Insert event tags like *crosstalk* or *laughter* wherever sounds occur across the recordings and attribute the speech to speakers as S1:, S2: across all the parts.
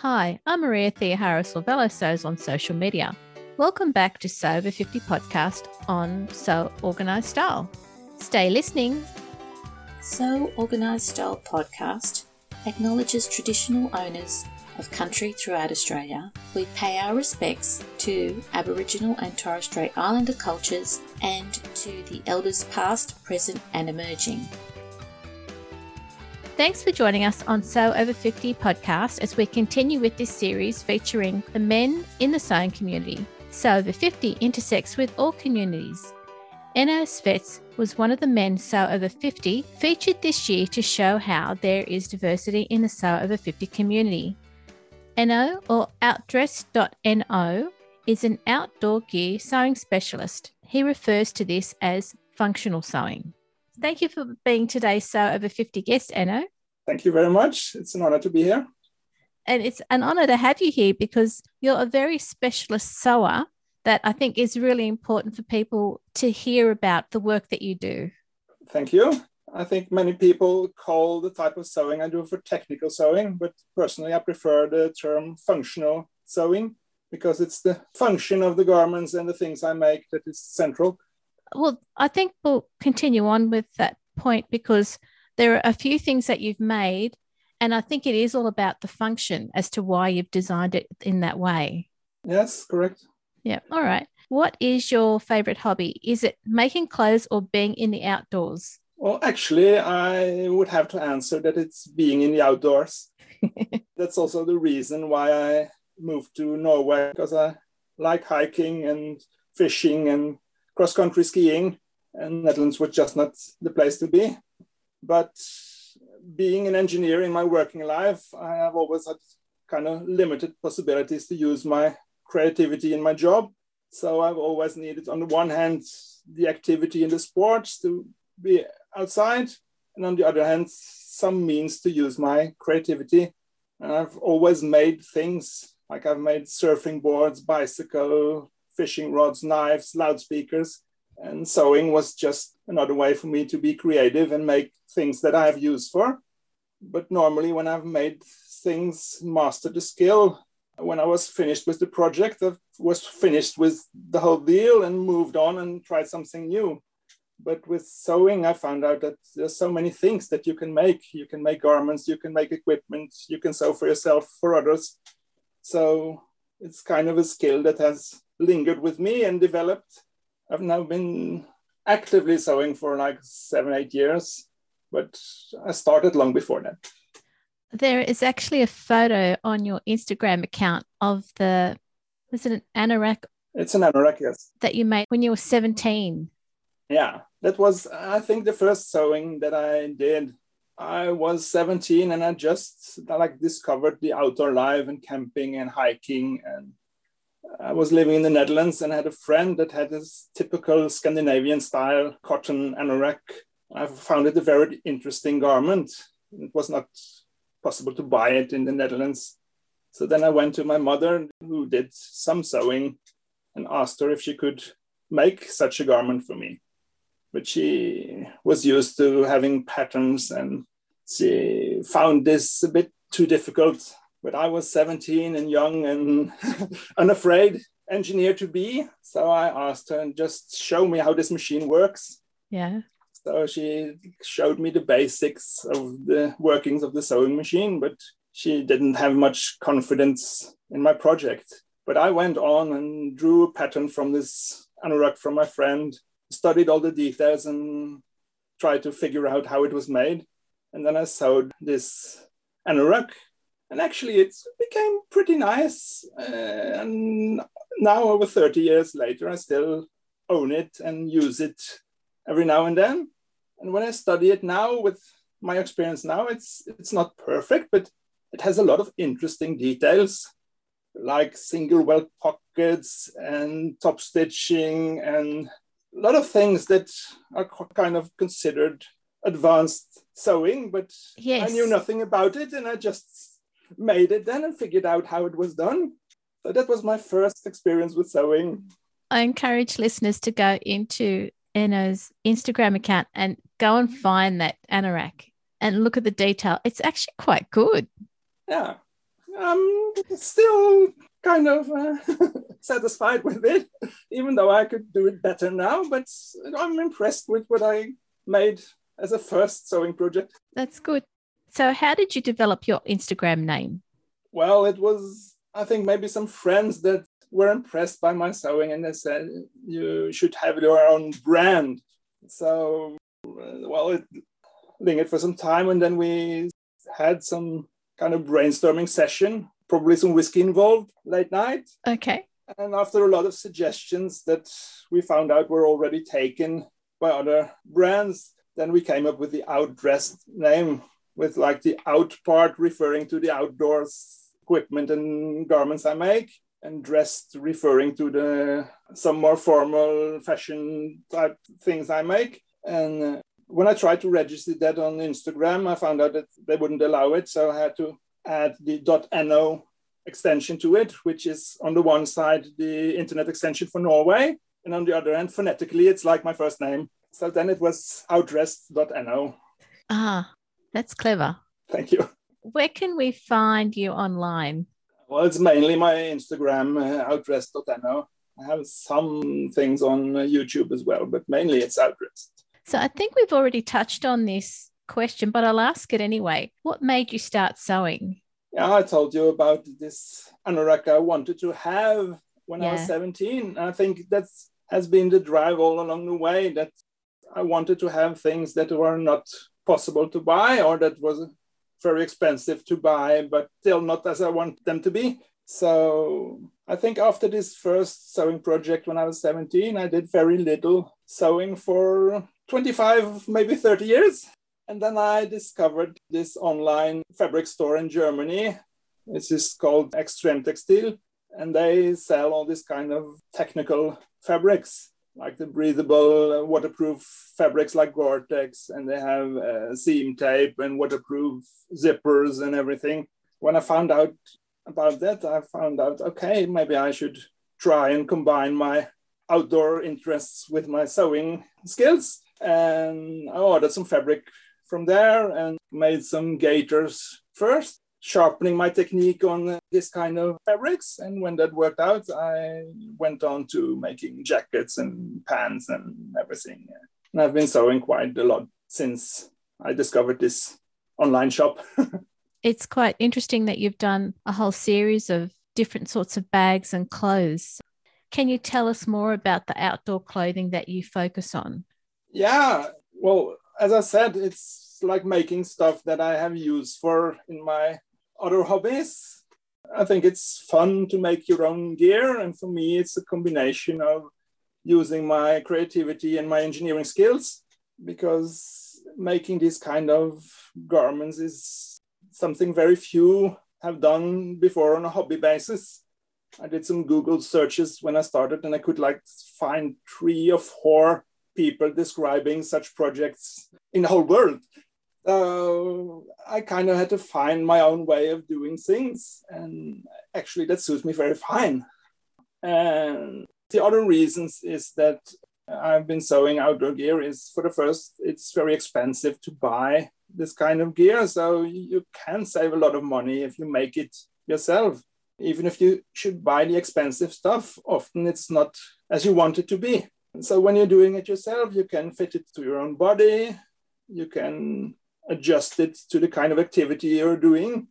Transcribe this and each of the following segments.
S1: Hi, I'm Maria Theohara Silvello Sews on social media. Welcome back to Sew Over 50 podcast on Sew Organised Style. Stay listening.
S2: Sew Organised Style podcast acknowledges traditional owners of country throughout Australia. We pay our respects to Aboriginal and Torres Strait Islander cultures and to the elders past, present, and emerging.
S1: Thanks for joining us on Sew Over 50 podcast as we continue with this series featuring the men in the sewing community. Sew Over 50 intersects with all communities. Enno Svets was one of the men Sew Over 50 featured this year to show how there is diversity in the Sew Over 50 community. Enno or Outdressed.no is an outdoor gear sewing specialist. He refers to this as functional sewing. Thank you for being today's Sew Over 50 guest, Enno.
S3: Thank you very much. It's an honor to be here.
S1: And it's an honor to have you here because you're a very specialist sewer that I think is really important for people to hear about the work that you do.
S3: Thank you. I think many people call the type of sewing I do for technical sewing, but personally, I prefer the term functional sewing because it's the function of the garments and the things I make that is central.
S1: Well, I think we'll continue on with that point because there are a few things that you've made, and I think it is all about the function as to why you've designed it in that way.
S3: Yes, correct.
S1: Yeah. All right. What is your favorite hobby? Is it making clothes or being in the outdoors?
S3: Well, actually, I would have to answer that it's being in the outdoors. *laughs* That's also the reason why I moved to Norway because I like hiking and fishing and cross country skiing, and Netherlands was just not the place to be. But being an engineer in my working life, I have always had kind of limited possibilities to use my creativity in my job. So I've always needed, on the one hand, the activity in the sports to be outside, and on the other hand, some means to use my creativity. And I've always made things like I've made surfing boards, bicycle, fishing rods, knives, loudspeakers, and sewing was just another way for me to be creative and make things that I have used for. But normally, when I've made things, mastered the skill, when I was finished with the project, I was finished with the whole deal and moved on and tried something new. But with sewing, I found out that there's so many things that you can make. You can make garments, you can make equipment, you can sew for yourself, for others. So it's kind of a skill that has lingered with me and developed. I've now been actively sewing for like seven, eight years, but I started long before that.
S1: There is actually a photo on your Instagram account of the, was it an anorak?
S3: It's an anorak, yes.
S1: That you made when you were 17.
S3: Yeah, that was, I think, the first sewing that I did. I was 17 and I just like discovered the outdoor life and camping and hiking and I was living in the Netherlands and had a friend that had this typical Scandinavian style cotton anorak. I found it a very interesting garment. It was not possible to buy it in the Netherlands. So then I went to my mother, who did some sewing, and asked her if she could make such a garment for me. But she was used to having patterns and she found this a bit too difficult but I was 17 and young and *laughs* unafraid engineer to be. So I asked her and just show me how this machine works.
S1: Yeah.
S3: So she showed me the basics of the workings of the sewing machine, but she didn't have much confidence in my project. But I went on and drew a pattern from this anorak from my friend, studied all the details and tried to figure out how it was made. And then I sewed this anorak and actually it became pretty nice. Uh, and now, over 30 years later, I still own it and use it every now and then. And when I study it now, with my experience now, it's it's not perfect, but it has a lot of interesting details, like single welt pockets and top stitching and a lot of things that are kind of considered advanced sewing, but yes. I knew nothing about it, and I just made it then and figured out how it was done. So that was my first experience with sewing.
S1: I encourage listeners to go into Enno's Instagram account and go and find that anorak and look at the detail. It's actually quite good.
S3: Yeah. I'm still kind of uh, *laughs* satisfied with it, even though I could do it better now. But I'm impressed with what I made as a first sewing project.
S1: That's good. So, how did you develop your Instagram name?
S3: Well, it was, I think, maybe some friends that were impressed by my sewing and they said, you should have your own brand. So, well, it lingered for some time and then we had some kind of brainstorming session, probably some whiskey involved late night.
S1: Okay.
S3: And after a lot of suggestions that we found out were already taken by other brands, then we came up with the outdressed name with like the out part referring to the outdoors equipment and garments I make and dressed referring to the some more formal fashion type things I make. And uh, when I tried to register that on Instagram, I found out that they wouldn't allow it. So I had to add the .no extension to it, which is on the one side the internet extension for Norway, and on the other end, phonetically, it's like my first name. So then it was outdressed.no.
S1: Ah, that's clever.
S3: Thank you.
S1: Where can we find you online?
S3: Well, it's mainly my Instagram, uh, outdressed.no. I have some things on uh, YouTube as well, but mainly it's outdressed.
S1: So I think we've already touched on this question, but I'll ask it anyway. What made you start sewing?
S3: Yeah, I told you about this anorak I wanted to have when
S1: Yeah.
S3: I was 17. I think that has been the drive all along the way that I wanted to have things that were not possible to buy or that was very expensive to buy, but still not as I want them to be. So I think after this first sewing project when I was 17, I did very little sewing for 25, maybe 30 years. And then I discovered this online fabric store in Germany. This is called Extremtextil. And they sell all this kind of technical fabrics, like the breathable, uh, waterproof fabrics like Gore-Tex. And they have uh, seam tape and waterproof zippers and everything. When I found out about that, I found out, okay, maybe I should try and combine my outdoor interests with my sewing skills. And I ordered some fabric from there and made some gaiters first, sharpening my technique on this kind of fabrics. And when that worked out, I went on to making jackets and pants and everything. And I've been sewing quite a lot since I discovered this online shop. *laughs*
S1: It's quite interesting that you've done a whole series of different sorts of bags and clothes. Can you tell us more about the outdoor clothing that you focus on?
S3: Yeah, well, as I said, it's like making stuff that I have used for in my other hobbies. I think it's fun to make your own gear, and for me, it's a combination of using my creativity and my engineering skills because making these kind of garments is something very few have done before on a hobby basis. I did some Google searches when I started, and I could like find three or four people describing such projects in the whole world. So I kind of had to find my own way of doing things, and actually that suits me very fine. And the other reasons is that I've been sewing outdoor gear is for the first, it's very expensive to buy this kind of gear. So you can save a lot of money if you make it yourself. Even if you should buy the expensive stuff, often it's not as you want it to be. So when you're doing it yourself, you can fit it to your own body. You can adjust it to the kind of activity you're doing.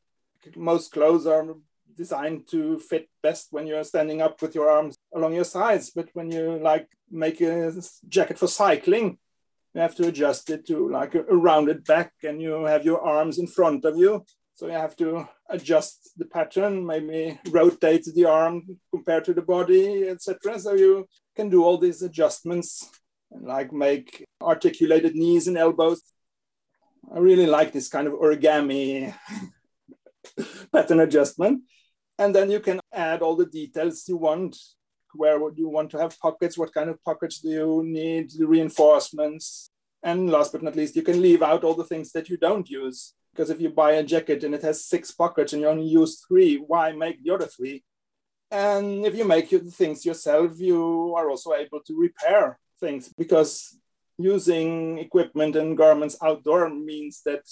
S3: Most clothes are designed to fit best when you're standing up with your arms along your sides. But when you like make a jacket for cycling, you have to adjust it to like a, rounded back and you have your arms in front of you. So you have to adjust the pattern, maybe rotate the arm compared to the body, etc. So you can do all these adjustments and like make articulated knees and elbows. I really like this kind of origami *laughs* pattern adjustment. And then you can add all the details you want. Where would you want to have pockets? What kind of pockets do you need? The reinforcements. And last but not least, you can leave out all the things that you don't use. Because if you buy a jacket and it has six pockets and you only use three, why make the other three? And if you make the things yourself, you are also able to repair things because using equipment and garments outdoor means that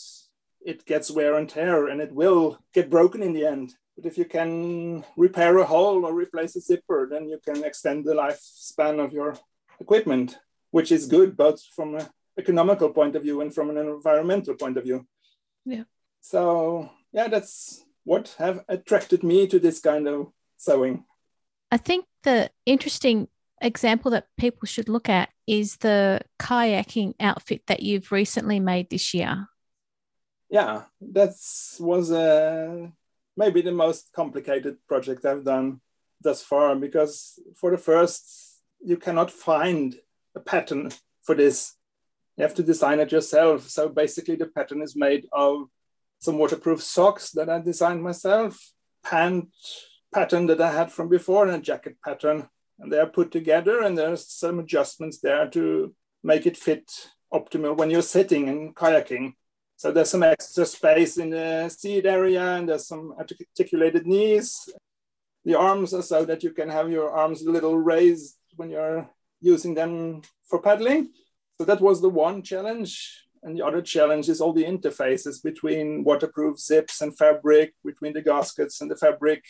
S3: it gets wear and tear and it will get broken in the end. But if you can repair a hole or replace a zipper, then you can extend the lifespan of your equipment, which is good both from an economical point of view and from an environmental point of view.
S1: Yeah.
S3: So yeah, that's what have attracted me to this kind of sewing.
S1: I think the interesting example that people should look at is the kayaking outfit that you've recently made this year.
S3: Yeah, that was uh, maybe the most complicated project I've done thus far because for the first, you cannot find a pattern for this. You have to design it yourself. So basically, the pattern is made of some waterproof socks that I designed myself, pant pattern that I had from before, and a jacket pattern. And they are put together, and there's some adjustments there to make it fit optimal when you're sitting and kayaking. So there's some extra space in the seat area, and there's some articulated knees. The arms are so that you can have your arms a little raised when you're using them for paddling. So that was the one challenge. And the other challenge is all the interfaces between waterproof zips and fabric, between the gaskets and the fabric.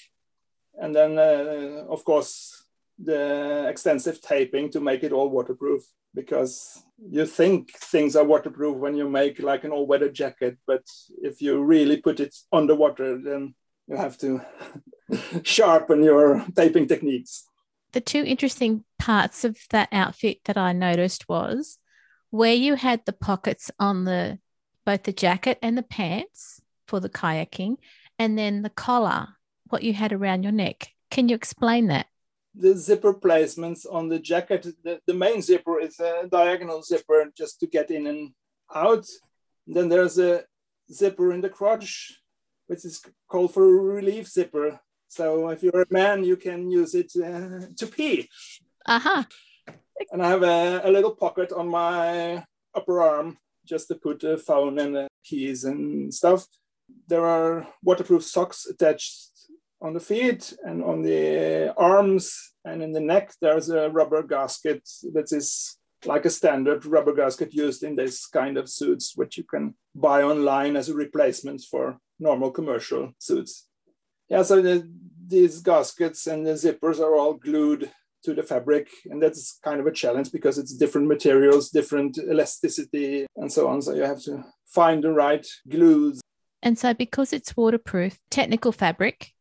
S3: And then, uh, of course, the extensive taping to make it all waterproof because you think things are waterproof when you make like an all-weather jacket, but if you really put it underwater, then you have to *laughs* sharpen your taping techniques.
S1: The two interesting parts of that outfit that I noticed was where you had the pockets on the both the jacket and the pants for the kayaking, and then the collar, what you had around your neck. Can you explain that?
S3: The zipper placements on the jacket, the, the main zipper is a diagonal zipper just to get in and out. Then there's a zipper in the crotch, which is called for a relief zipper. So if you're a man, you can use it uh, to pee.
S1: Aha. Uh-huh
S3: and I have a, a, little pocket on my upper arm just to put the phone and the keys and stuff. There are waterproof socks attached on the feet and on the arms and in the neck. There's a rubber gasket that is like a standard rubber gasket used in this kind of suits, which you can buy online as a replacement for normal commercial suits. Yeah, so the, these gaskets and the zippers are all glued to the fabric. And that's kind of a challenge because it's different materials, different elasticity, and so on. So you have to find the right glues.
S1: And so, because it's waterproof, technical fabric,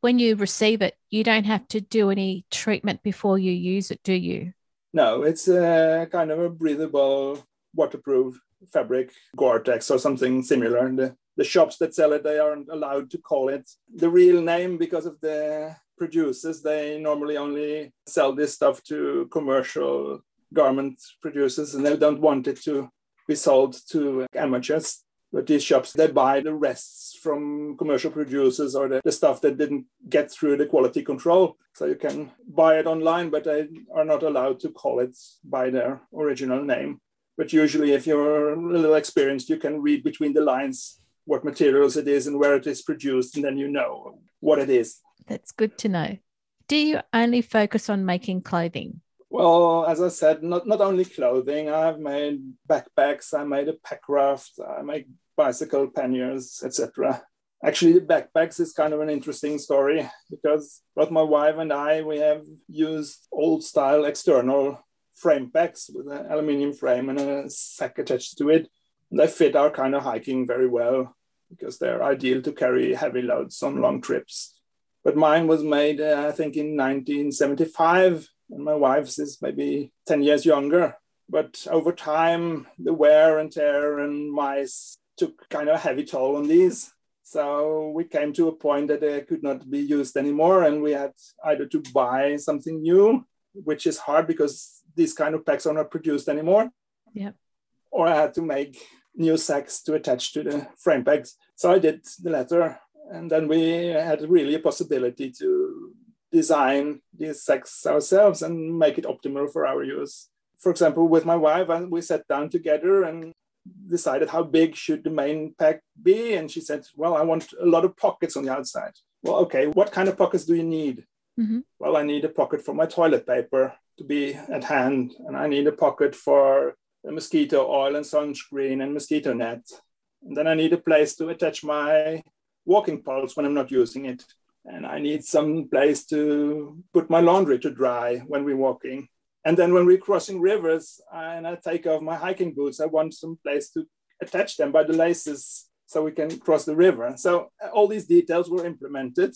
S1: when you receive it, you don't have to do any treatment before you use it, do you?
S3: No, it's a kind of a breathable, waterproof fabric, Gore-Tex or something similar. And the, the shops that sell it, they aren't allowed to call it the real name because of the producers, they normally only sell this stuff to commercial garment producers and they don't want it to be sold to amateurs. But these shops, they buy the rests from commercial producers or the, the stuff that didn't get through the quality control. So you can buy it online, but they are not allowed to call it by their original name. But usually, if you're a little experienced, you can read between the lines what materials it is and where it is produced, and then you know what it is.
S1: That's good to know. Do you only focus on making clothing?
S3: Well, as I said, not, not only clothing, I've made backpacks, I made a pack raft, I make bicycle panniers, etc. Actually, the backpacks is kind of an interesting story because both my wife and I, we have used old style external frame packs with an aluminium frame and a sack attached to it. They fit our kind of hiking very well because they're ideal to carry heavy loads on long trips. But mine was made, uh, I think, in 1975, and my wife's is maybe 10 years younger. But over time, the wear and tear and mice took kind of a heavy toll on these. So we came to a point that they could not be used anymore, and we had either to buy something new, which is hard because these kind of packs are not produced anymore.
S1: Yeah.
S3: Or I had to make new sacks to attach to the frame packs. So I did the latter and then we had really a possibility to design these sacks ourselves and make it optimal for our use. For example, with my wife, we sat down together and decided how big should the main pack be. And she said, well, I want a lot of pockets on the outside. Well, okay, what kind of pockets do you need?
S1: Mm-hmm.
S3: Well, I need a pocket for my toilet paper to be at hand, and I need a pocket for mosquito oil and sunscreen and mosquito net. And then I need a place to attach my walking poles when I'm not using it. And I need some place to put my laundry to dry when we're walking. And then when we're crossing rivers and I take off my hiking boots, I want some place to attach them by the laces so we can cross the river. So uh, all these details were implemented.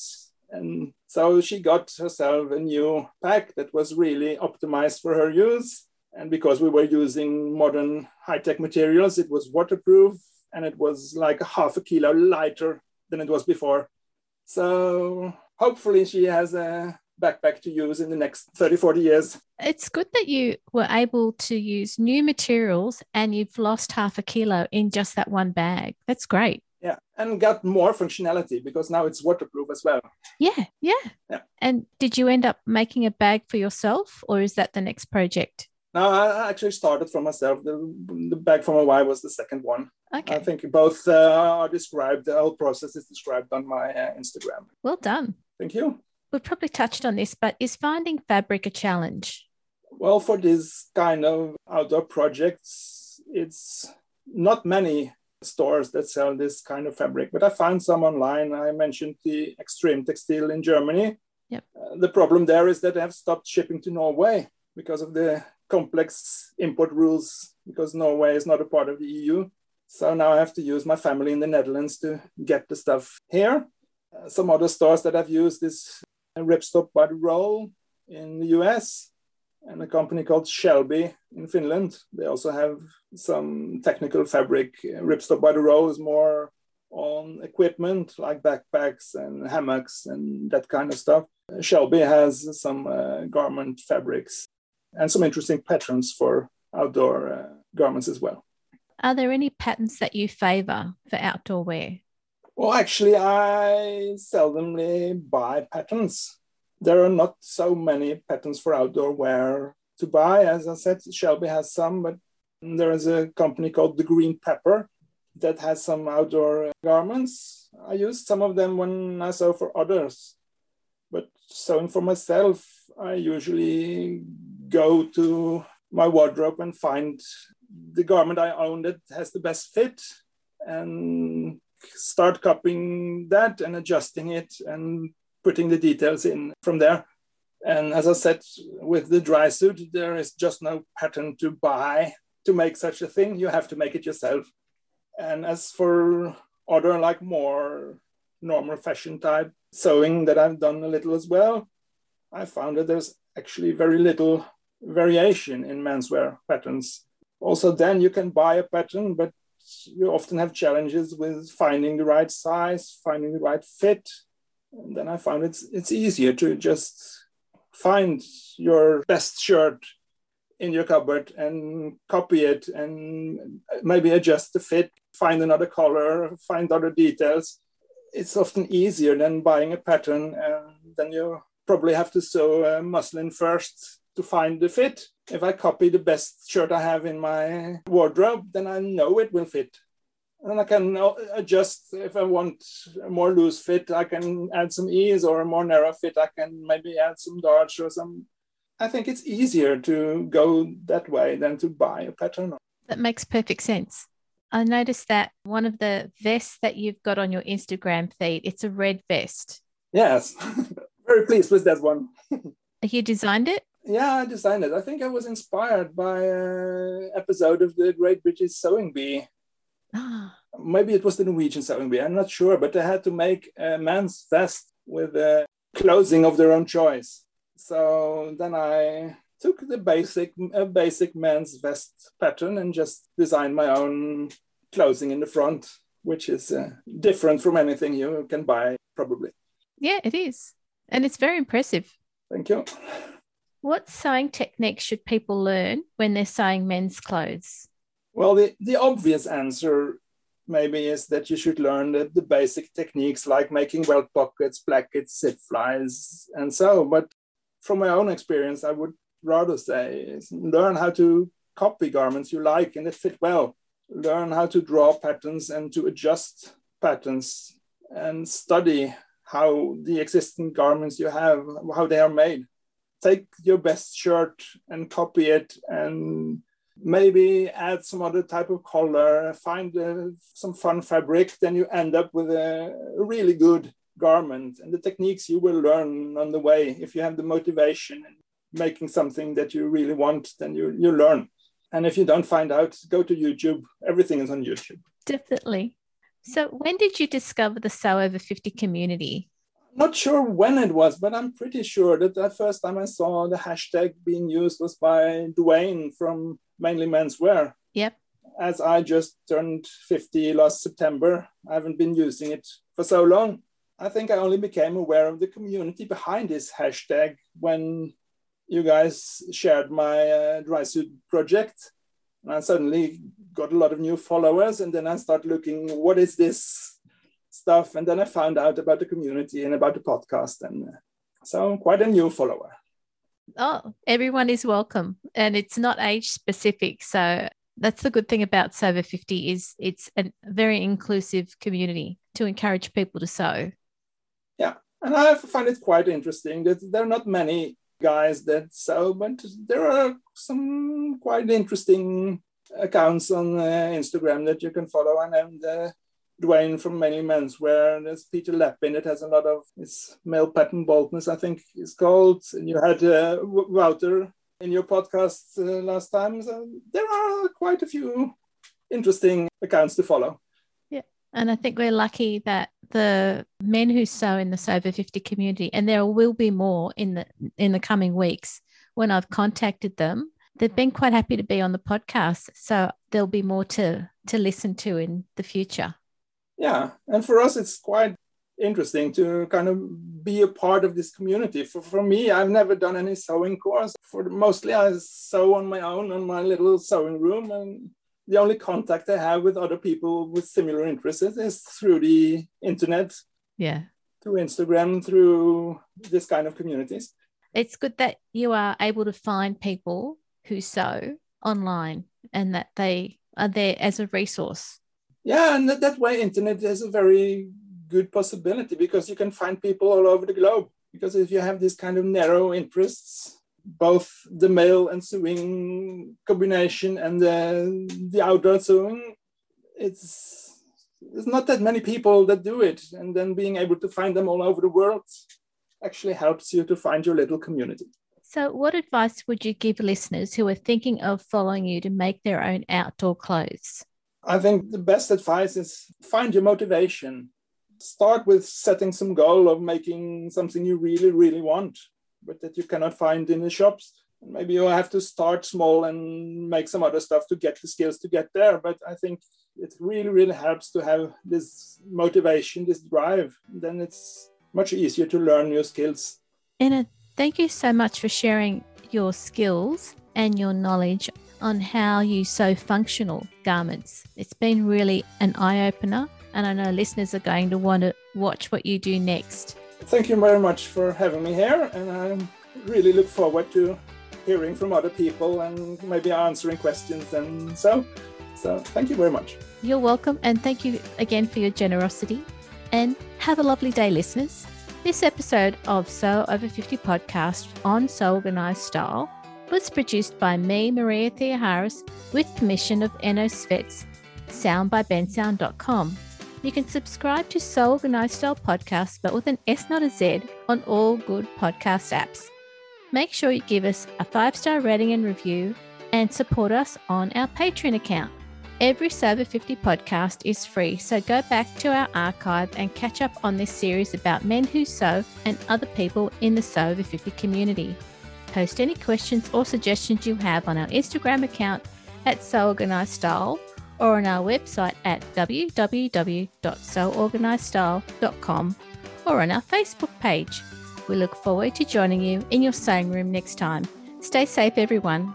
S3: And so she got herself a new pack that was really optimized for her use. And because we were using modern high tech materials, it was waterproof and it was like half a kilo lighter than it was before. So hopefully she has a backpack to use in the next 30, 40 years.
S1: It's good that you were able to use new materials and you've lost half a kilo in just that one bag. That's great.
S3: Yeah, and got more functionality because now it's waterproof as well.
S1: Yeah, yeah.
S3: Yeah.
S1: And did you end up making a bag for yourself or is that the next project?
S3: No, I actually started for myself. The, the bag for my wife was the second one.
S1: Okay.
S3: I think both uh, are described, the whole process is described on my uh, Instagram.
S1: Well done.
S3: Thank you.
S1: We've probably touched on this, but is finding fabric a challenge?
S3: Well, for this kind of outdoor projects, it's not many stores that sell this kind of fabric, but I found some online. I mentioned the Extremtextil in Germany.
S1: Yep.
S3: Uh, the problem there is that they have stopped shipping to Norway because of the complex import rules, because Norway is not a part of the EU. So now I have to use my family in the Netherlands to get the stuff here. Uh, some other stores that I've used is Ripstop by the Roll in the US and a company called Shelby in Finland. They also have some technical fabric. Ripstop by the Roll is more on equipment like backpacks and hammocks and that kind of stuff. Shelby has some uh, garment fabrics and some interesting patterns for outdoor uh, garments as well.
S1: Are there any patterns that you favor for outdoor wear?
S3: Well, actually, I seldomly buy patterns. There are not so many patterns for outdoor wear to buy. As I said, Shelby has some, but there is a company called The Green Pepper that has some outdoor garments. I used some of them when I sew for others. But sewing for myself, I usually go to my wardrobe and find the garment I own that has the best fit and start copying that and adjusting it and putting the details in from there. And as I said, with the dry suit, there is just no pattern to buy to make such a thing. You have to make it yourself. And as for other, like more normal fashion type sewing that I've done a little as well, I found that there's actually very little variation in menswear patterns. Also, then you can buy a pattern, but you often have challenges with finding the right size, finding the right fit. And then I found it's it's easier to just find your best shirt in your cupboard and copy it and maybe adjust the fit, find another color, find other details. It's often easier than buying a pattern and then you probably have to sew muslin first to find the fit. If I copy the best shirt I have in my wardrobe, then I know it will fit. And I can uh, adjust if I want a more loose fit, I can add some ease or a more narrow fit, I can maybe add some darts or some. I think it's easier to go that way than to buy a pattern.
S1: That makes perfect sense. I noticed that one of the vests that you've got on your Instagram feed, it's a red vest.
S3: Yes, *laughs* very pleased with that one. *laughs*
S1: you designed it?
S3: Yeah, I designed it. I think I was inspired by an episode of the Great British Sewing Bee. *gasps* Maybe it was the Norwegian Sewing Bee. I'm not sure, but they had to make a man's vest with a clothing of their own choice. So then I took the basic, a basic man's vest pattern and just designed my own clothing in the front, which is uh, different from anything you can buy, probably.
S1: Yeah, it is. And it's very impressive.
S3: Thank you.
S1: What sewing techniques should people learn when they're sewing men's clothes?
S3: Well, the, the obvious answer maybe is that you should learn the, the basic techniques like making welt pockets, plackets, zip flies, and so. But from my own experience, I would rather say learn how to copy garments you like and that fit well. Learn how to draw patterns and to adjust patterns and study how the existing garments you have, how they are made take your best shirt and copy it and maybe add some other type of color find uh, some fun fabric then you end up with a really good garment and the techniques you will learn on the way. If you have the motivation and making something that you really want, then you, you learn. And if you don't find out, go to YouTube. Everything is on YouTube.
S1: Definitely. So, when did you discover the Sew Over 50 community?
S3: Not sure when it was, but I'm pretty sure that the first time I saw the hashtag being used was by Dwayne from Mainly Menswear.
S1: Yep.
S3: As I just turned 50 last September, I haven't been using it for so long. I think I only became aware of the community behind this hashtag when you guys shared my uh, dry suit project. And I suddenly got a lot of new followers. And then I started looking, what is this stuff? And then I found out about the community and about the podcast. And uh, so I'm quite a new follower.
S1: Oh, everyone is welcome. And it's not age specific. So that's the good thing about Over 50 is it's a very inclusive community to encourage people to sew.
S3: Yeah. And I find it quite interesting that there are not many guys that sew, but there are some quite interesting accounts on uh, Instagram that you can follow. And, and uh, Dwayne from Mainly Menswear, and there's Peter Lappin that has a lot of his male pattern boldness, I think is called. And you had uh, Wouter in your podcast uh, last time. So there are quite a few interesting accounts to follow.
S1: Yeah. And I think we're lucky that the men who sew in the Sew Over 50 community, and there will be more in the in the coming weeks when I've contacted them, they've been quite happy to be on the podcast. So there'll be more to to listen to in the future.
S3: Yeah. And for us it's quite interesting to kind of be a part of this community. For, for me, I've never done any sewing course. For mostly, I sew on my own on my little sewing room, and the only contact I have with other people with similar interests is through the internet.
S1: Yeah.
S3: Through Instagram, through this kind of communities.
S1: It's good that you are able to find people who sew online and that they are there as a resource.
S3: Yeah, and that, way, internet is a very good possibility because you can find people all over the globe. Because if you have this kind of narrow interests, both the male and sewing combination and the, the outdoor sewing, it's there's not that many people that do it. And then being able to find them all over the world actually helps you to find your little community.
S1: So, what advice would you give listeners who are thinking of following you to make their own outdoor clothes?
S3: I think the best advice is find your motivation start with setting some goal of making something you really, really want, but that you cannot find in the shops. Maybe you have to start small and make some other stuff to get the skills to get there. But I think it really, really helps to have this motivation, this drive. Then it's much easier to learn new skills.
S1: Enno, thank you so much for sharing your skills and your knowledge on how you sew functional garments. It's been really an eye opener and I know listeners are going to want to watch what you do next.
S3: Thank you very much for having me here, and I really look forward to hearing from other people and maybe answering questions and so. So, thank you very much.
S1: You're welcome, and thank you again for your generosity. And have a lovely day, listeners. This episode of Sew Over 50 podcast on Sew Organized Style was produced by me, Maria Theoharis, with permission of Enno Svets, sound by bensound.com. You can subscribe to Organized Style Podcast, but with an S, not a Z, on all good podcast apps. Make sure you give us a five star rating and review and support us on our Patreon account. Every Sew Over 50 podcast is free, so go back to our archive and catch up on this series about men who sew and other people in the Sew Over 50 community. Post any questions or suggestions you have on our Instagram account at Sew Organized Style or on our website at www.seworganizedstyle.com or on our Facebook page. We look forward to joining you in your sewing room next time. Stay safe, everyone.